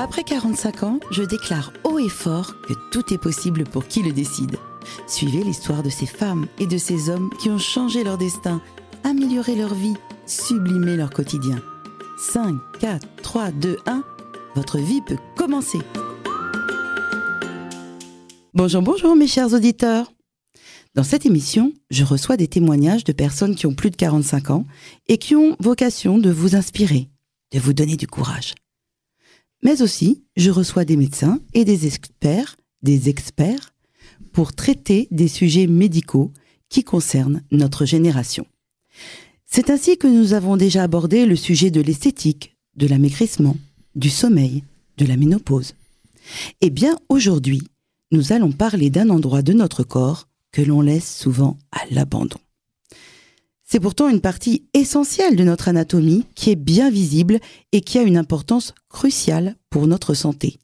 Après 45 ans, je déclare haut et fort que tout est possible pour qui le décide. Suivez l'histoire de ces femmes et de ces hommes qui ont changé leur destin, amélioré leur vie, sublimé leur quotidien. 5, 4, 3, 2, 1, votre vie peut commencer. Bonjour, bonjour mes chers auditeurs. Dans cette émission, je reçois des témoignages de personnes qui ont plus de 45 ans et qui ont vocation de vous inspirer, de vous donner du courage. Mais aussi, je reçois des médecins et des experts, des experts, pour traiter des sujets médicaux qui concernent notre génération. C'est ainsi que nous avons déjà abordé le sujet de l'esthétique, de l'amaigrissement, du sommeil, de la ménopause. Eh bien, aujourd'hui, nous allons parler d'un endroit de notre corps que l'on laisse souvent à l'abandon. C'est pourtant une partie essentielle de notre anatomie qui est bien visible et qui a une importance cruciale pour notre santé.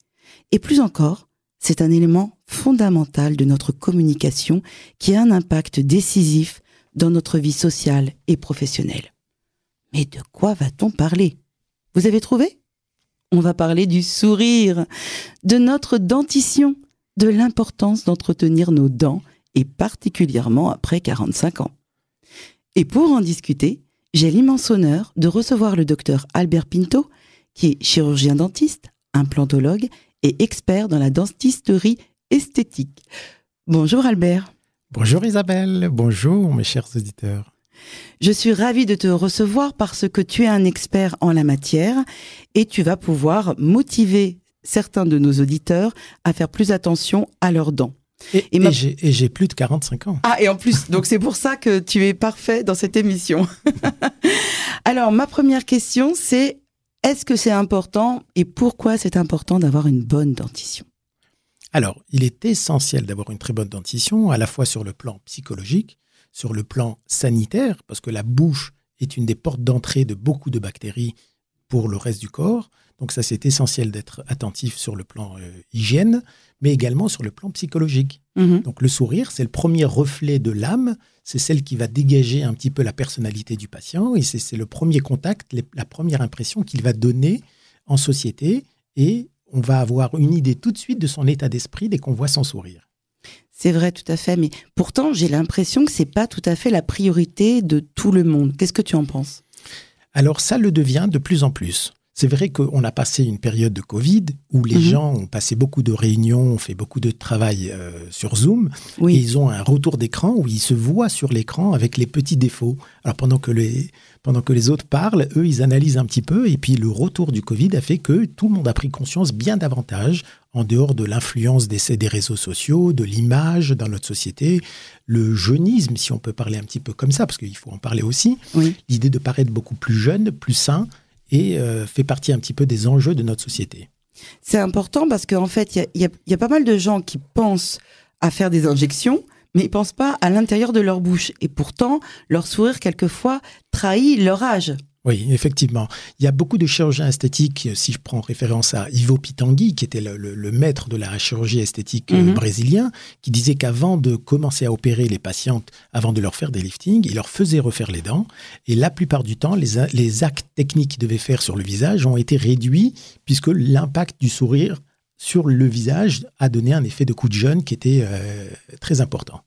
Et plus encore, c'est un élément fondamental de notre communication qui a un impact décisif dans notre vie sociale et professionnelle. Mais de quoi va-t-on parler? Vous avez trouvé? On va parler du sourire, de notre dentition, de l'importance d'entretenir nos dents et particulièrement après 45 ans. Et pour en discuter, j'ai l'immense honneur de recevoir le docteur Albert Pinto, qui est chirurgien dentiste, implantologue et expert dans la dentisterie esthétique. Bonjour Albert. Bonjour Isabelle, bonjour mes chers auditeurs. Je suis ravie de te recevoir parce que tu es un expert en la matière et tu vas pouvoir motiver certains de nos auditeurs à faire plus attention à leurs dents. Et, j'ai plus de 45 ans. Ah, et en plus, donc c'est pour ça que tu es parfait dans cette émission. Alors, ma première question, c'est est-ce que c'est important et pourquoi c'est important d'avoir une bonne dentition? Alors, il est essentiel d'avoir une très bonne dentition, à la fois sur le plan psychologique, sur le plan sanitaire, parce que la bouche est une des portes d'entrée de beaucoup de bactéries pour le reste du corps. Donc ça, c'est essentiel d'être attentif sur le plan euh, hygiène, mais également sur le plan psychologique. Mhm. Donc le sourire, c'est le premier reflet de l'âme, c'est celle qui va dégager un petit peu la personnalité du patient, et c'est le premier contact, la première impression qu'il va donner en société, et on va avoir une idée tout de suite de son état d'esprit dès qu'on voit son sourire. C'est vrai, tout à fait. Mais pourtant, j'ai l'impression que c'est pas tout à fait la priorité de tout le monde. Qu'est-ce que tu en penses? Alors ça le devient de plus en plus. C'est vrai qu'on a passé une période de Covid où les mhm. gens ont passé beaucoup de réunions, ont fait beaucoup de travail euh, sur Zoom. Et ils ont un retour d'écran où ils se voient sur l'écran avec les petits défauts. Alors pendant que les pendant que les autres parlent, eux ils analysent un petit peu. Et puis le retour du Covid a fait que tout le monde a pris conscience bien davantage en dehors de l'influence des, des réseaux sociaux, de l'image dans notre société, le jeunisme, si on peut parler un petit peu comme ça, parce qu'il faut en parler aussi, l'idée de paraître beaucoup plus jeune, plus sain, et euh, fait partie un petit peu des enjeux de notre société. C'est important parce qu'en fait, il y, a, pas mal de gens qui pensent à faire des injections, mais ils pensent pas à l'intérieur de leur bouche. Et pourtant, leur sourire, quelquefois, trahit leur âge. Oui, effectivement. Il y a beaucoup de chirurgiens esthétiques, si je prends référence à Ivo Pitangui, qui était le, maître de la chirurgie esthétique euh, mhm. brésilien, qui disait qu'avant de commencer à opérer les patientes, avant de leur faire des liftings, il leur faisait refaire les dents. Et la plupart du temps, les, les actes techniques qu'ils devaient faire sur le visage ont été réduits, puisque l'impact du sourire sur le visage a donné un effet de coup de jeune qui était euh, très important.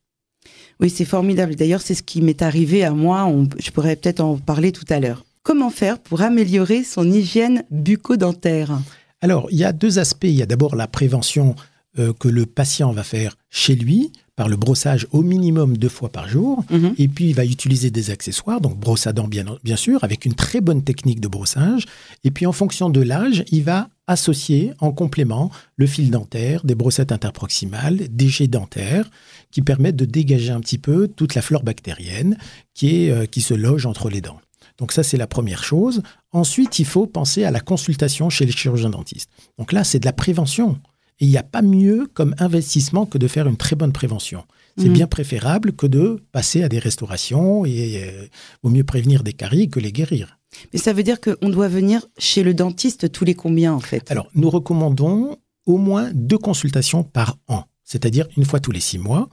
Oui, c'est formidable. D'ailleurs, c'est ce qui m'est arrivé à moi. je pourrais peut-être en parler tout à l'heure. Comment faire pour améliorer son hygiène bucco-dentaire? Alors, il y a deux aspects. Il y a d'abord la prévention euh, que le patient va faire chez lui par le brossage au minimum deux fois par jour. Mhm. Et puis, il va utiliser des accessoires, donc brosse à dents bien, bien sûr, avec une très bonne technique de brossage. Et puis, en fonction de l'âge, il va associer en complément le fil dentaire, des brossettes interproximales, des jets dentaires qui permettent de dégager un petit peu toute la flore bactérienne qui, est, euh, qui se loge entre les dents. Donc ça, c'est la première chose. Ensuite, il faut penser à la consultation chez les chirurgiens dentistes. Donc là, c'est de la prévention. Et il n'y a pas mieux comme investissement que de faire une très bonne prévention. C'est mhm. bien préférable que de passer à des restaurations et euh, au mieux prévenir des caries que les guérir. Mais ça veut dire qu'on doit venir chez le dentiste tous les combien en fait? Alors, nous recommandons au moins deux consultations par an, c'est-à-dire une fois tous les six mois,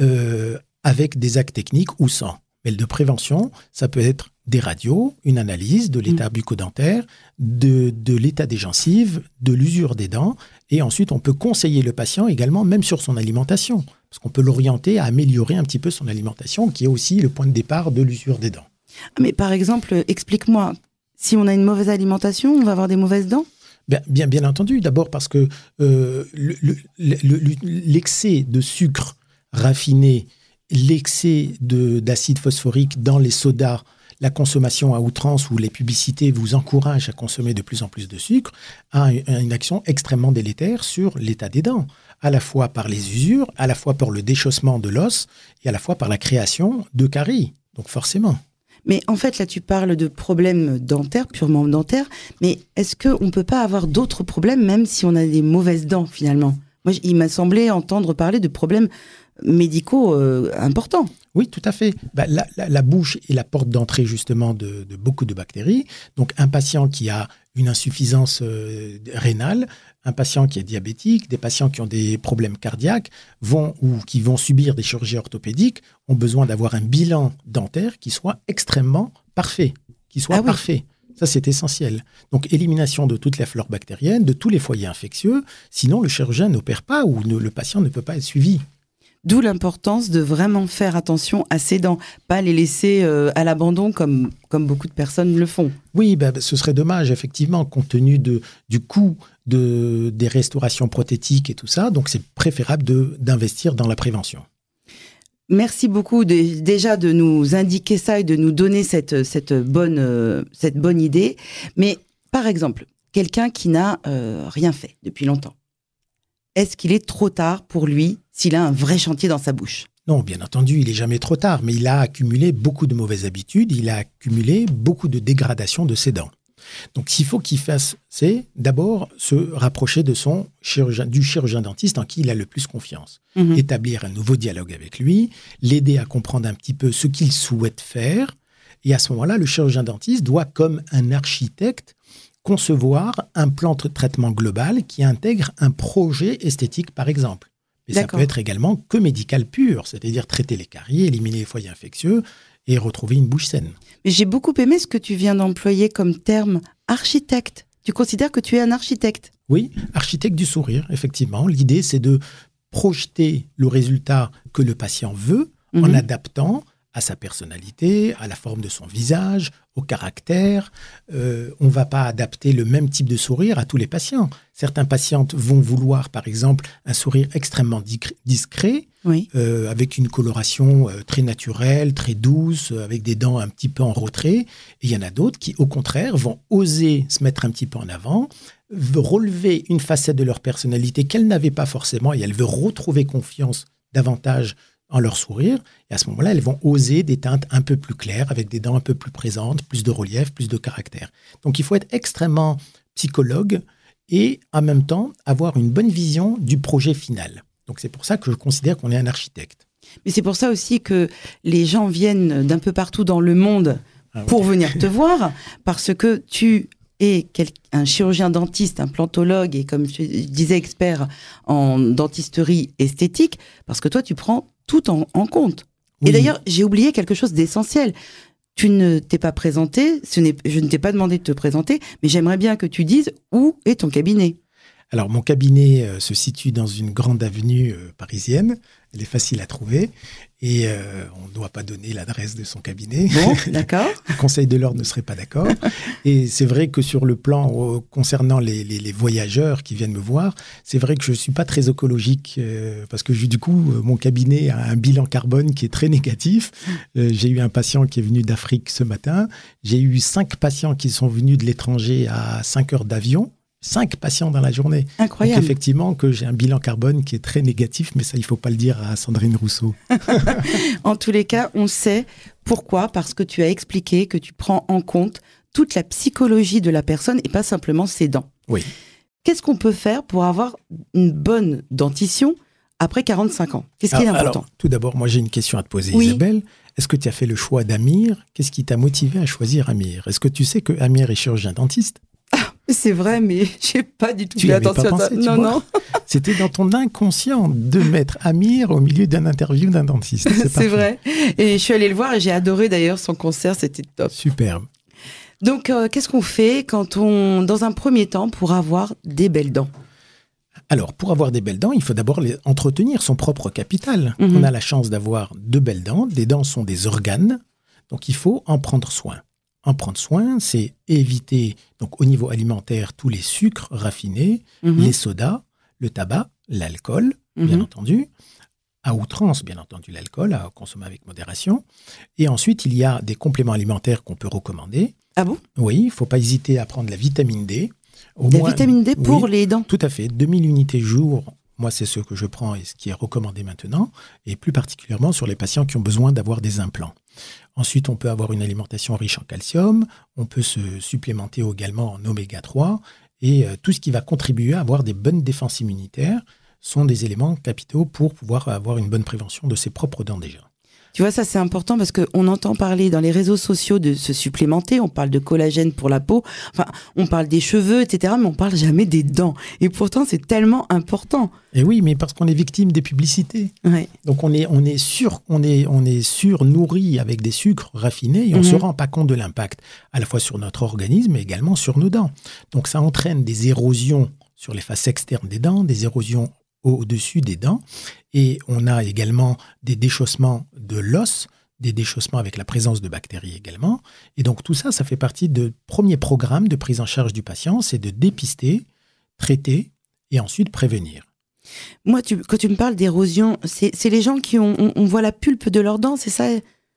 euh, avec des actes techniques ou sans. Mais de prévention, ça peut être des radios, une analyse de l'état mm. bucco-dentaire, de, de l'état des gencives, de l'usure des dents. Et ensuite, on peut conseiller le patient également, même sur son alimentation. Parce qu'on peut l'orienter à améliorer un petit peu son alimentation, qui est aussi le point de départ de l'usure des dents. Mais par exemple, explique-moi, si on a une mauvaise alimentation, on va avoir des mauvaises dents? Bien, bien, entendu, d'abord parce que euh, l'excès de sucre raffiné, l'excès d'acide phosphorique dans les sodas, la consommation à outrance ou les publicités vous encouragent à consommer de plus en plus de sucre, a une action extrêmement délétère sur l'état des dents, à la fois par les usures, à la fois par le déchaussement de l'os et à la fois par la création de caries. Donc forcément. Mais en fait, là, tu parles de problèmes dentaires, purement dentaires. Mais est-ce qu'on ne peut pas avoir d'autres problèmes, même si on a des mauvaises dents, finalement? Moi, il m'a semblé entendre parler de problèmes médicaux euh, importants. Oui, tout à fait. Bah, la, bouche est la porte d'entrée justement de, beaucoup de bactéries. Donc un patient qui a une insuffisance euh, rénale, un patient qui est diabétique, des patients qui ont des problèmes cardiaques vont ou qui vont subir des chirurgies orthopédiques ont besoin d'avoir un bilan dentaire qui soit extrêmement parfait, qui soit ah parfait. Ça, c'est essentiel. Donc, élimination de toute la flore bactérienne, de tous les foyers infectieux. Sinon, le chirurgien n'opère pas ou le patient ne peut pas être suivi. D'où l'importance de vraiment faire attention à ses dents, pas les laisser euh, à l'abandon comme, comme beaucoup de personnes le font. Oui, ben, ce serait dommage, effectivement, compte tenu de, du coût de, des restaurations prothétiques et tout ça. Donc, c'est préférable d'investir dans la prévention. Merci beaucoup déjà de nous indiquer ça et de nous donner cette, cette, bonne, cette bonne idée. Mais par exemple, quelqu'un qui n'a euh, rien fait depuis longtemps, est-ce qu'il est trop tard pour lui s'il a un vrai chantier dans sa bouche? Non, bien entendu, il est jamais trop tard, mais il a accumulé beaucoup de mauvaises habitudes, il a accumulé beaucoup de dégradation de ses dents. Donc, s'il faut qu'il fasse, c'est d'abord se rapprocher de son chirurgien, du chirurgien dentiste en qui il a le plus confiance. Mhm. Établir un nouveau dialogue avec lui, l'aider à comprendre un petit peu ce qu'il souhaite faire. Et à ce moment-là, le chirurgien dentiste doit, comme un architecte, concevoir un plan de traitement global qui intègre un projet esthétique, par exemple. Mais ça peut être également que médical pur, c'est-à-dire traiter les caries, éliminer les foyers infectieux et retrouver une bouche saine. Mais j'ai beaucoup aimé ce que tu viens d'employer comme terme architecte. Tu considères que tu es un architecte? Oui, architecte du sourire, effectivement. L'idée, c'est de projeter le résultat que le patient veut en mhm. adaptant à sa personnalité, à la forme de son visage, au caractère. Euh, on ne va pas adapter le même type de sourire à tous les patients. Certains patientes vont vouloir, par exemple, un sourire extrêmement discret, euh, avec une coloration euh, très naturelle, très douce, avec des dents un petit peu en retrait. Et il y en a d'autres qui, au contraire, vont oser se mettre un petit peu en avant, relever une facette de leur personnalité qu'elles n'avaient pas forcément, et elles veulent retrouver confiance davantage en leur sourire. Et à ce moment-là, elles vont oser des teintes un peu plus claires, avec des dents un peu plus présentes, plus de relief, plus de caractère. Donc il faut être extrêmement psychologue et en même temps avoir une bonne vision du projet final. Donc c'est pour ça que je considère qu'on est un architecte. Mais c'est pour ça aussi que les gens viennent d'un peu partout dans le monde ah pour venir te voir, parce que tu es un chirurgien dentiste, un plantologue et comme je disais expert en dentisterie esthétique, parce que toi tu prends tout en, compte. Et d'ailleurs, j'ai oublié quelque chose d'essentiel. Tu ne t'es pas présenté, ce je ne t'ai pas demandé de te présenter, mais j'aimerais bien que tu dises où est ton cabinet. Alors, mon cabinet euh, se situe dans une grande avenue euh, parisienne. Elle est facile à trouver et euh, on ne doit pas donner l'adresse de son cabinet. Bon, d'accord. le Conseil de l'ordre ne serait pas d'accord. Et c'est vrai que sur le plan concernant les, voyageurs qui viennent me voir, c'est vrai que je ne suis pas très écologique parce que du coup, mon cabinet a un bilan carbone qui est très négatif. J'ai eu un patient qui est venu d'Afrique ce matin. J'ai eu cinq patients qui sont venus de l'étranger à 5 heures d'avion cinq patients dans la journée. Incroyable. Donc effectivement que j'ai un bilan carbone qui est très négatif, mais ça, il ne faut pas le dire à Sandrine Rousseau. en tous les cas, on sait pourquoi, parce que tu as expliqué que tu prends en compte toute la psychologie de la personne et pas simplement ses dents. Oui. Qu'est-ce qu'on peut faire pour avoir une bonne dentition après 45 ans? Qu'est-ce qui est important? Tout d'abord, moi j'ai une question à te poser, Isabelle. Est-ce que tu as fait le choix d'Amir? Qu'est-ce qui t'a motivé à choisir Amir? Est-ce que tu sais que Amir est chirurgien dentiste? C'est vrai, mais j'ai pas du tout fait attention à ça. Non, non. C'était dans ton inconscient de mettre Amir au milieu d'un interview d'un dentiste. C'est vrai. Et je suis allée le voir et j'ai adoré d'ailleurs son concert, c'était top. Superbe. Donc, euh, qu'est-ce qu'on fait quand on, dans un premier temps, pour avoir des belles dents? Alors, pour avoir des belles dents, il faut d'abord entretenir son propre capital. Mhm. On a la chance d'avoir de belles dents. Des dents sont des organes, donc il faut en prendre soin. En prendre soin, c'est éviter, donc au niveau alimentaire, tous les sucres raffinés, mhm. les sodas, le tabac, l'alcool, bien mhm. entendu, à outrance, bien entendu, l'alcool, à consommer avec modération. Et ensuite, il y a des compléments alimentaires qu'on peut recommander. Ah bon? Oui, il ne faut pas hésiter à prendre la vitamine D. la vitamine D pour les dents? Tout à fait. 2000 unités jour, moi, c'est ce que je prends et ce qui est recommandé maintenant, et plus particulièrement sur les patients qui ont besoin d'avoir des implants. Ensuite, on peut avoir une alimentation riche en calcium, on peut se supplémenter également en oméga 3, et euh, tout ce qui va contribuer à avoir des bonnes défenses immunitaires sont des éléments capitaux pour pouvoir avoir une bonne prévention de ses propres dents déjà. Tu vois, ça c'est important parce qu'on entend parler dans les réseaux sociaux de se supplémenter, on parle de collagène pour la peau, enfin, on parle des cheveux, etc., mais on parle jamais des dents. Et pourtant, c'est tellement important. Et oui, mais parce qu'on est victime des publicités. Donc on est, on est sûr, on est, on est sûr nourri avec des sucres raffinés et on ne se mhm. rend pas compte de l'impact à la fois sur notre organisme mais également sur nos dents. Donc ça entraîne des érosions sur les faces externes des dents, des érosions au-dessus des dents. Et on a également des déchaussements de l'os, des déchaussements avec la présence de bactéries également. Et donc tout ça, ça fait partie de premier programme de prise en charge du patient, c'est de dépister, traiter et ensuite prévenir. Moi, tu, quand tu me parles d'érosion, c'est les gens qui ont, on, voit la pulpe de leurs dents, c'est ça?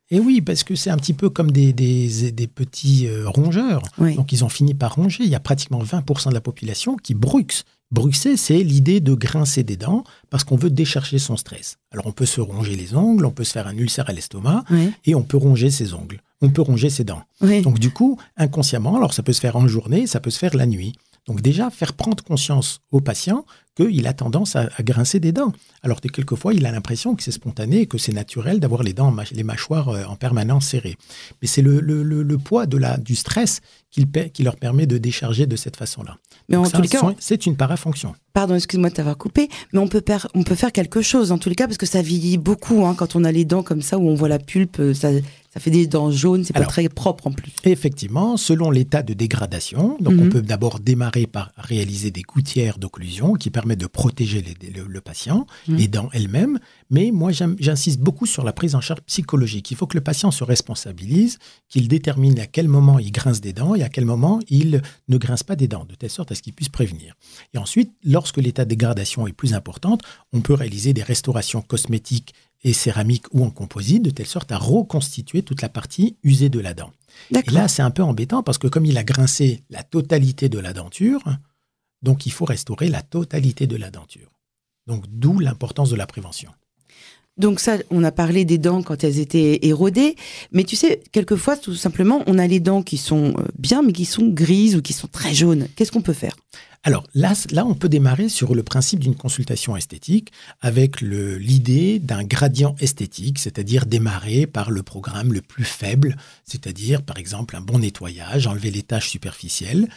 Et oui, parce que c'est un petit peu comme des, des, petits euh, rongeurs. Donc ils ont fini par ronger. Il y a pratiquement 20% de la population qui bruxe, Bruxer, c'est l'idée de grincer des dents parce qu'on veut décharger son stress. Alors on peut se ronger les ongles, on peut se faire un ulcère à l'estomac et on peut ronger ses ongles, on peut ronger ses dents. Donc du coup, inconsciemment, alors ça peut se faire en journée, ça peut se faire la nuit. Donc déjà, faire prendre conscience au patient qu'il a tendance à, grincer des dents. Alors que quelquefois, il a l'impression que c'est spontané et que c'est naturel d'avoir les dents, les mâchoires euh, en permanence serrées. Mais c'est le, poids de la, du stress qui, qui leur permet de décharger de cette façon-là. Mais en tous les cas, c'est une parafonction. Pardon, excuse-moi de t'avoir coupé, mais on peut, on peut faire quelque chose en tous les cas parce que ça vieillit beaucoup hein, quand on a les dents comme ça où on voit la pulpe, euh, ça, ça fait des dents jaunes, c'est pas très propre en plus. Effectivement, selon l'état de dégradation, donc on mhm. peut d'abord démarrer par réaliser des gouttières d'occlusion qui permettent de protéger le, patient, mhm. les dents elles-mêmes. Mais moi, j'insiste beaucoup sur la prise en charge psychologique. Il faut que le patient se responsabilise, qu'il détermine à quel moment il grince des dents et à quel moment il ne grince pas des dents, de telle sorte à ce qu'il puisse prévenir. Et ensuite, lorsque l'état de dégradation est plus important, on peut réaliser des restaurations cosmétiques et céramique ou en composite, de telle sorte à reconstituer toute la partie usée de la dent. Et là, c'est un peu embêtant parce que comme il a grincé la totalité de la denture, donc il faut restaurer la totalité de la denture. Donc d'où l'importance de la prévention. Donc ça, on a parlé des dents quand elles étaient érodées, mais tu sais, quelquefois, tout simplement, on a les dents qui sont euh, bien, mais qui sont grises ou qui sont très jaunes. Qu'est-ce qu'on peut faire? Alors là, là, on peut démarrer sur le principe d'une consultation esthétique avec l'idée d'un gradient esthétique, c'est-à-dire démarrer par le programme le plus faible, c'est-à-dire par exemple un bon nettoyage, enlever les taches superficielles,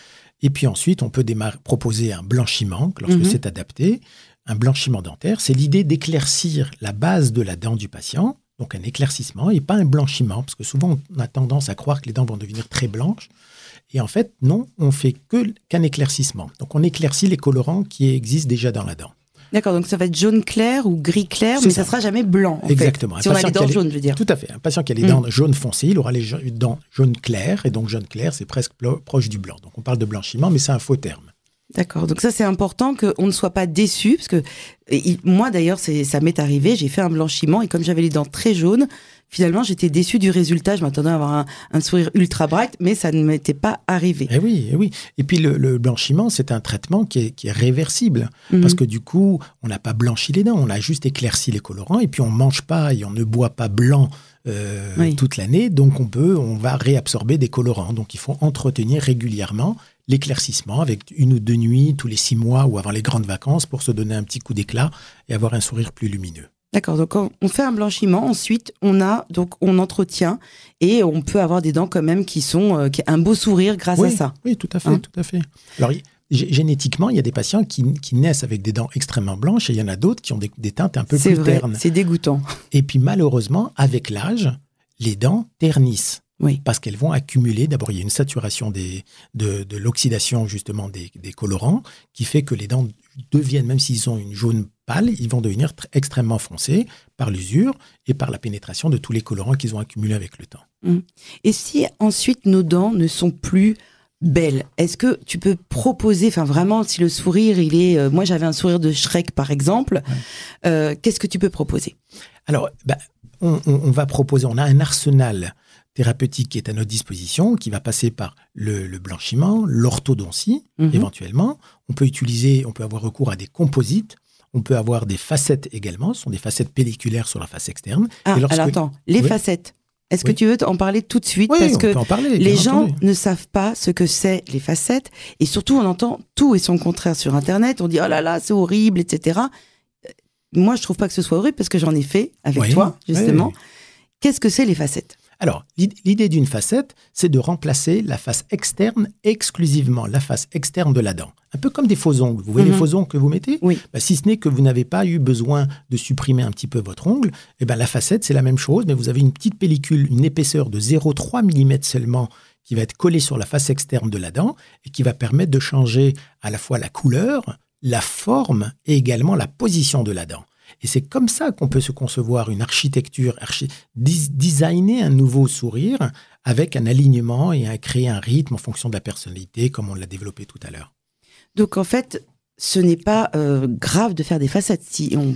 et puis ensuite on peut proposer un blanchiment lorsque mhm. c'est adapté, un blanchiment dentaire, c'est l'idée d'éclaircir la base de la dent du patient, donc un éclaircissement et pas un blanchiment, parce que souvent on a tendance à croire que les dents vont devenir très blanches. Et en fait, non, on fait que qu'un éclaircissement. Donc on éclaircit les colorants qui existent déjà dans la dent. D'accord, donc ça va être jaune clair ou gris clair, mais ça. ne sera jamais blanc. Exactement. Si on a les dents jaunes, je veux dire. Tout à fait. Un patient qui a les dents mm. jaune foncé, il aura les dents jaune clair, et donc jaune clair, c'est presque proche du blanc. Donc on parle de blanchiment, mais c'est un faux terme. D'accord. Donc ça, c'est important qu'on ne soit pas déçu, parce que moi d'ailleurs, ça m'est arrivé. J'ai fait un blanchiment et comme j'avais les dents très jaunes, finalement, j'étais déçu du résultat. Je m'attendais à avoir un, sourire ultra bright, mais ça ne m'était pas arrivé. Et eh oui, et eh oui. Et puis le, blanchiment, c'est un traitement qui est, réversible, mhm. parce que du coup, on n'a pas blanchi les dents, on a juste éclairci les colorants, et puis on mange pas et on ne boit pas blanc. Euh, toute l'année, donc on peut, on va réabsorber des colorants. Donc il faut entretenir régulièrement l'éclaircissement avec une ou deux nuits tous les six mois ou avant les grandes vacances pour se donner un petit coup d'éclat et avoir un sourire plus lumineux. D'accord, donc on fait un blanchiment, ensuite on a donc on entretient et on peut avoir des dents quand même qui sont euh, qui un beau sourire grâce à ça. Oui, tout à fait, hein tout à fait. Alors génétiquement, il y a des patients qui, naissent avec des dents extrêmement blanches et il y en a d'autres qui ont des, teintes un peu plus vrai, ternes. C'est dégoûtant. Et puis malheureusement, avec l'âge, les dents ternissent. Oui. Parce qu'elles vont accumuler, d'abord il y a une saturation des, de, de l'oxydation justement des, des, colorants qui fait que les dents deviennent, même s'ils ont une jaune pâle, ils vont devenir extrêmement foncés par l'usure et par la pénétration de tous les colorants qu'ils ont accumulés avec le temps. Mmh. Et si ensuite nos dents ne sont plus belle. Est-ce que tu peux proposer, enfin vraiment, si le sourire, il est, euh, moi j'avais un sourire de Shrek par exemple, euh, qu'est-ce que tu peux proposer? Alors, bah, on, va proposer, on a un arsenal thérapeutique qui est à notre disposition, qui va passer par le, blanchiment, l'orthodontie mhm. éventuellement. On peut utiliser, on peut avoir recours à des composites. On peut avoir des facettes également, ce sont des facettes pelliculaires sur la face externe. Ah, alors attends, les facettes, est-ce que tu veux en parler tout de suite Parce que les gens ne savent pas ce que c'est les facettes. Et surtout, on entend tout et son contraire sur Internet. On dit oh là là, c'est horrible, etc. Euh, moi, je trouve pas que ce soit horrible parce que j'en ai fait avec toi, justement. Qu'est-ce que c'est les facettes? Alors, l'idée d'une facette, c'est de remplacer la face externe exclusivement, la face externe de la dent. Un peu comme des faux ongles. Vous voyez les mhm. faux ongles que vous mettez Oui. Bah, si ce n'est que vous n'avez pas eu besoin de supprimer un petit peu votre ongle, eh ben, la facette, c'est la même chose, mais vous avez une petite pellicule, une épaisseur de 0,3 mm seulement qui va être collée sur la face externe de la dent et qui va permettre de changer à la fois la couleur, la forme et également la position de la dent. Et c'est comme ça qu'on peut se concevoir une architecture, designer un nouveau sourire avec un alignement et à créer un rythme en fonction de la personnalité, comme on l'a développé tout à l'heure. Donc en fait, ce n'est pas euh, grave de faire des facettes si on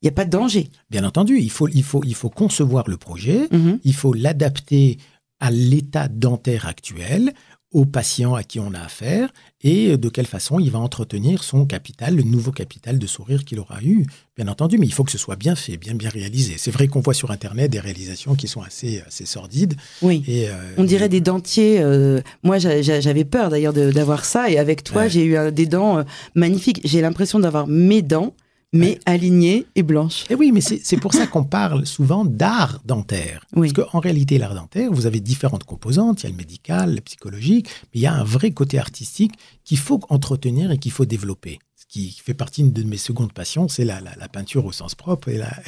il n'y a pas de danger. Bien entendu, il faut, il faut, il faut concevoir le projet, mhm. il faut l'adapter à l'état dentaire actuel, au patient à qui on a affaire et de quelle façon il va entretenir son capital, le nouveau capital de sourire qu'il aura eu, bien entendu, mais il faut que ce soit bien fait, bien bien réalisé. C'est vrai qu'on voit sur Internet des réalisations qui sont assez, assez sordides. Oui, et, euh, on dirait des dentiers. Euh, moi, j'avais peur d'ailleurs d'avoir ça, et avec toi, j'ai eu des dents euh, magnifiques. J'ai l'impression d'avoir mes dents mais alignée et blanche. Et eh oui, mais c'est pour ça qu'on parle souvent d'art dentaire. Parce qu'en réalité, l'art dentaire, vous avez différentes composantes. Il y a le médical, le psychologique, mais il y a un vrai côté artistique qu'il faut entretenir et qu'il faut développer. Ce qui fait partie de mes secondes passions, c'est la, la, peinture au sens propre et l'art.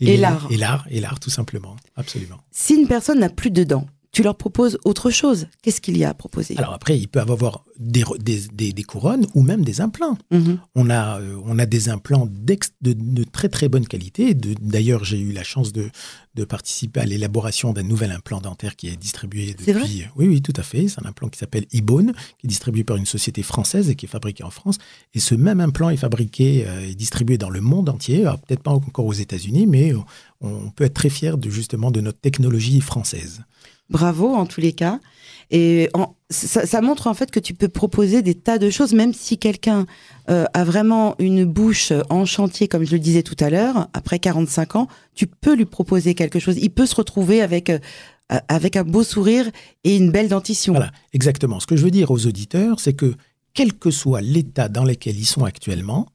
Et l'art, et l'art, tout simplement. Absolument. Si une personne n'a plus de dents, tu leur proposes autre chose. Qu'est-ce qu'il y a à proposer? Alors après, ils peuvent avoir des, des, couronnes ou même des implants. Mhm. On, a, euh, on a des implants de, de, très très bonne qualité. D'ailleurs, j'ai eu la chance de, de participer à l'élaboration d'un nouvel implant dentaire qui est distribué depuis... Vrai oui, oui, tout à fait. C'est un implant qui s'appelle Ibone, qui est distribué par une société française et qui est fabriqué en France. Et ce même implant est fabriqué euh, et distribué dans le monde entier. Peut-être pas encore aux États-Unis, mais on peut être très fier de, justement de notre technologie française. Bravo en tous les cas. Et ça, montre en fait que tu peux proposer des tas de choses, même si quelqu'un euh, a vraiment une bouche en chantier, comme je le disais tout à l'heure, après 45 ans, tu peux lui proposer quelque chose. Il peut se retrouver avec, euh, avec un beau sourire et une belle dentition. Voilà, exactement. Ce que je veux dire aux auditeurs, c'est que quel que soit l'état dans lequel ils sont actuellement,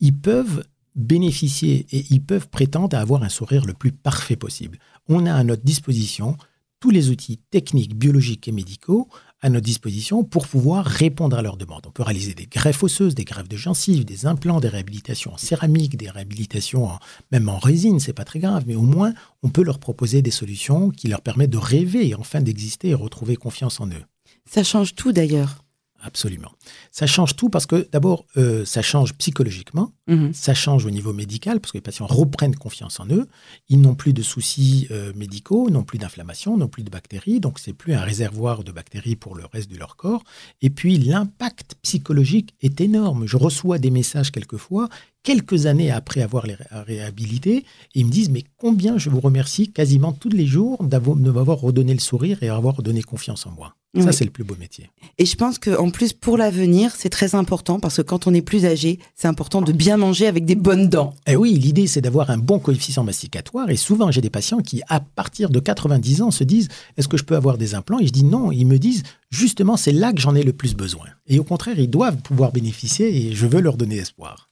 ils peuvent bénéficier et ils peuvent prétendre avoir un sourire le plus parfait possible. On a à notre disposition tous les outils techniques, biologiques et médicaux à notre disposition pour pouvoir répondre à leurs demandes. On peut réaliser des greffes osseuses, des greffes de gencives, des implants, des réhabilitations en céramique, des réhabilitations même en résine, c'est pas très grave, mais au moins on peut leur proposer des solutions qui leur permettent de rêver et enfin d'exister et retrouver confiance en eux. Ça change tout d'ailleurs. Absolument. Ça change tout parce que d'abord, euh, ça change psychologiquement, mhm. ça change au niveau médical parce que les patients reprennent confiance en eux. Ils n'ont plus de soucis euh, médicaux, n'ont plus d'inflammation, n'ont plus de bactéries, donc c'est plus un réservoir de bactéries pour le reste de leur corps. Et puis l'impact psychologique est énorme. Je reçois des messages quelquefois quelques années après avoir les réhabilité, ils me disent mais combien je vous remercie quasiment tous les jours de m'avoir redonné le sourire et avoir redonné confiance en moi. Ça, c'est le plus beau métier. Et je pense qu'en plus, pour l'avenir, c'est très important parce que quand on est plus âgé, c'est important de bien manger avec des bonnes dents. Et eh oui, l'idée, c'est d'avoir un bon coefficient masticatoire. Et souvent, j'ai des patients qui, à partir de 90 ans, se disent Est-ce que je peux avoir des implants? Et je dis non. Ils me disent Justement, c'est là que j'en ai le plus besoin. Et au contraire, ils doivent pouvoir bénéficier et je veux leur donner espoir.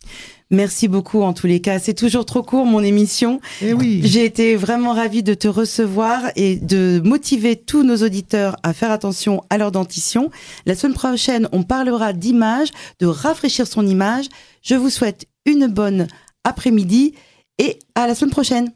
Merci beaucoup en tous les cas. C'est toujours trop court mon émission. Eh oui. J'ai été vraiment ravie de te recevoir et de motiver tous nos auditeurs à faire attention à leur dentition. La semaine prochaine, on parlera d'image, de rafraîchir son image. Je vous souhaite une bonne après-midi et à la semaine prochaine.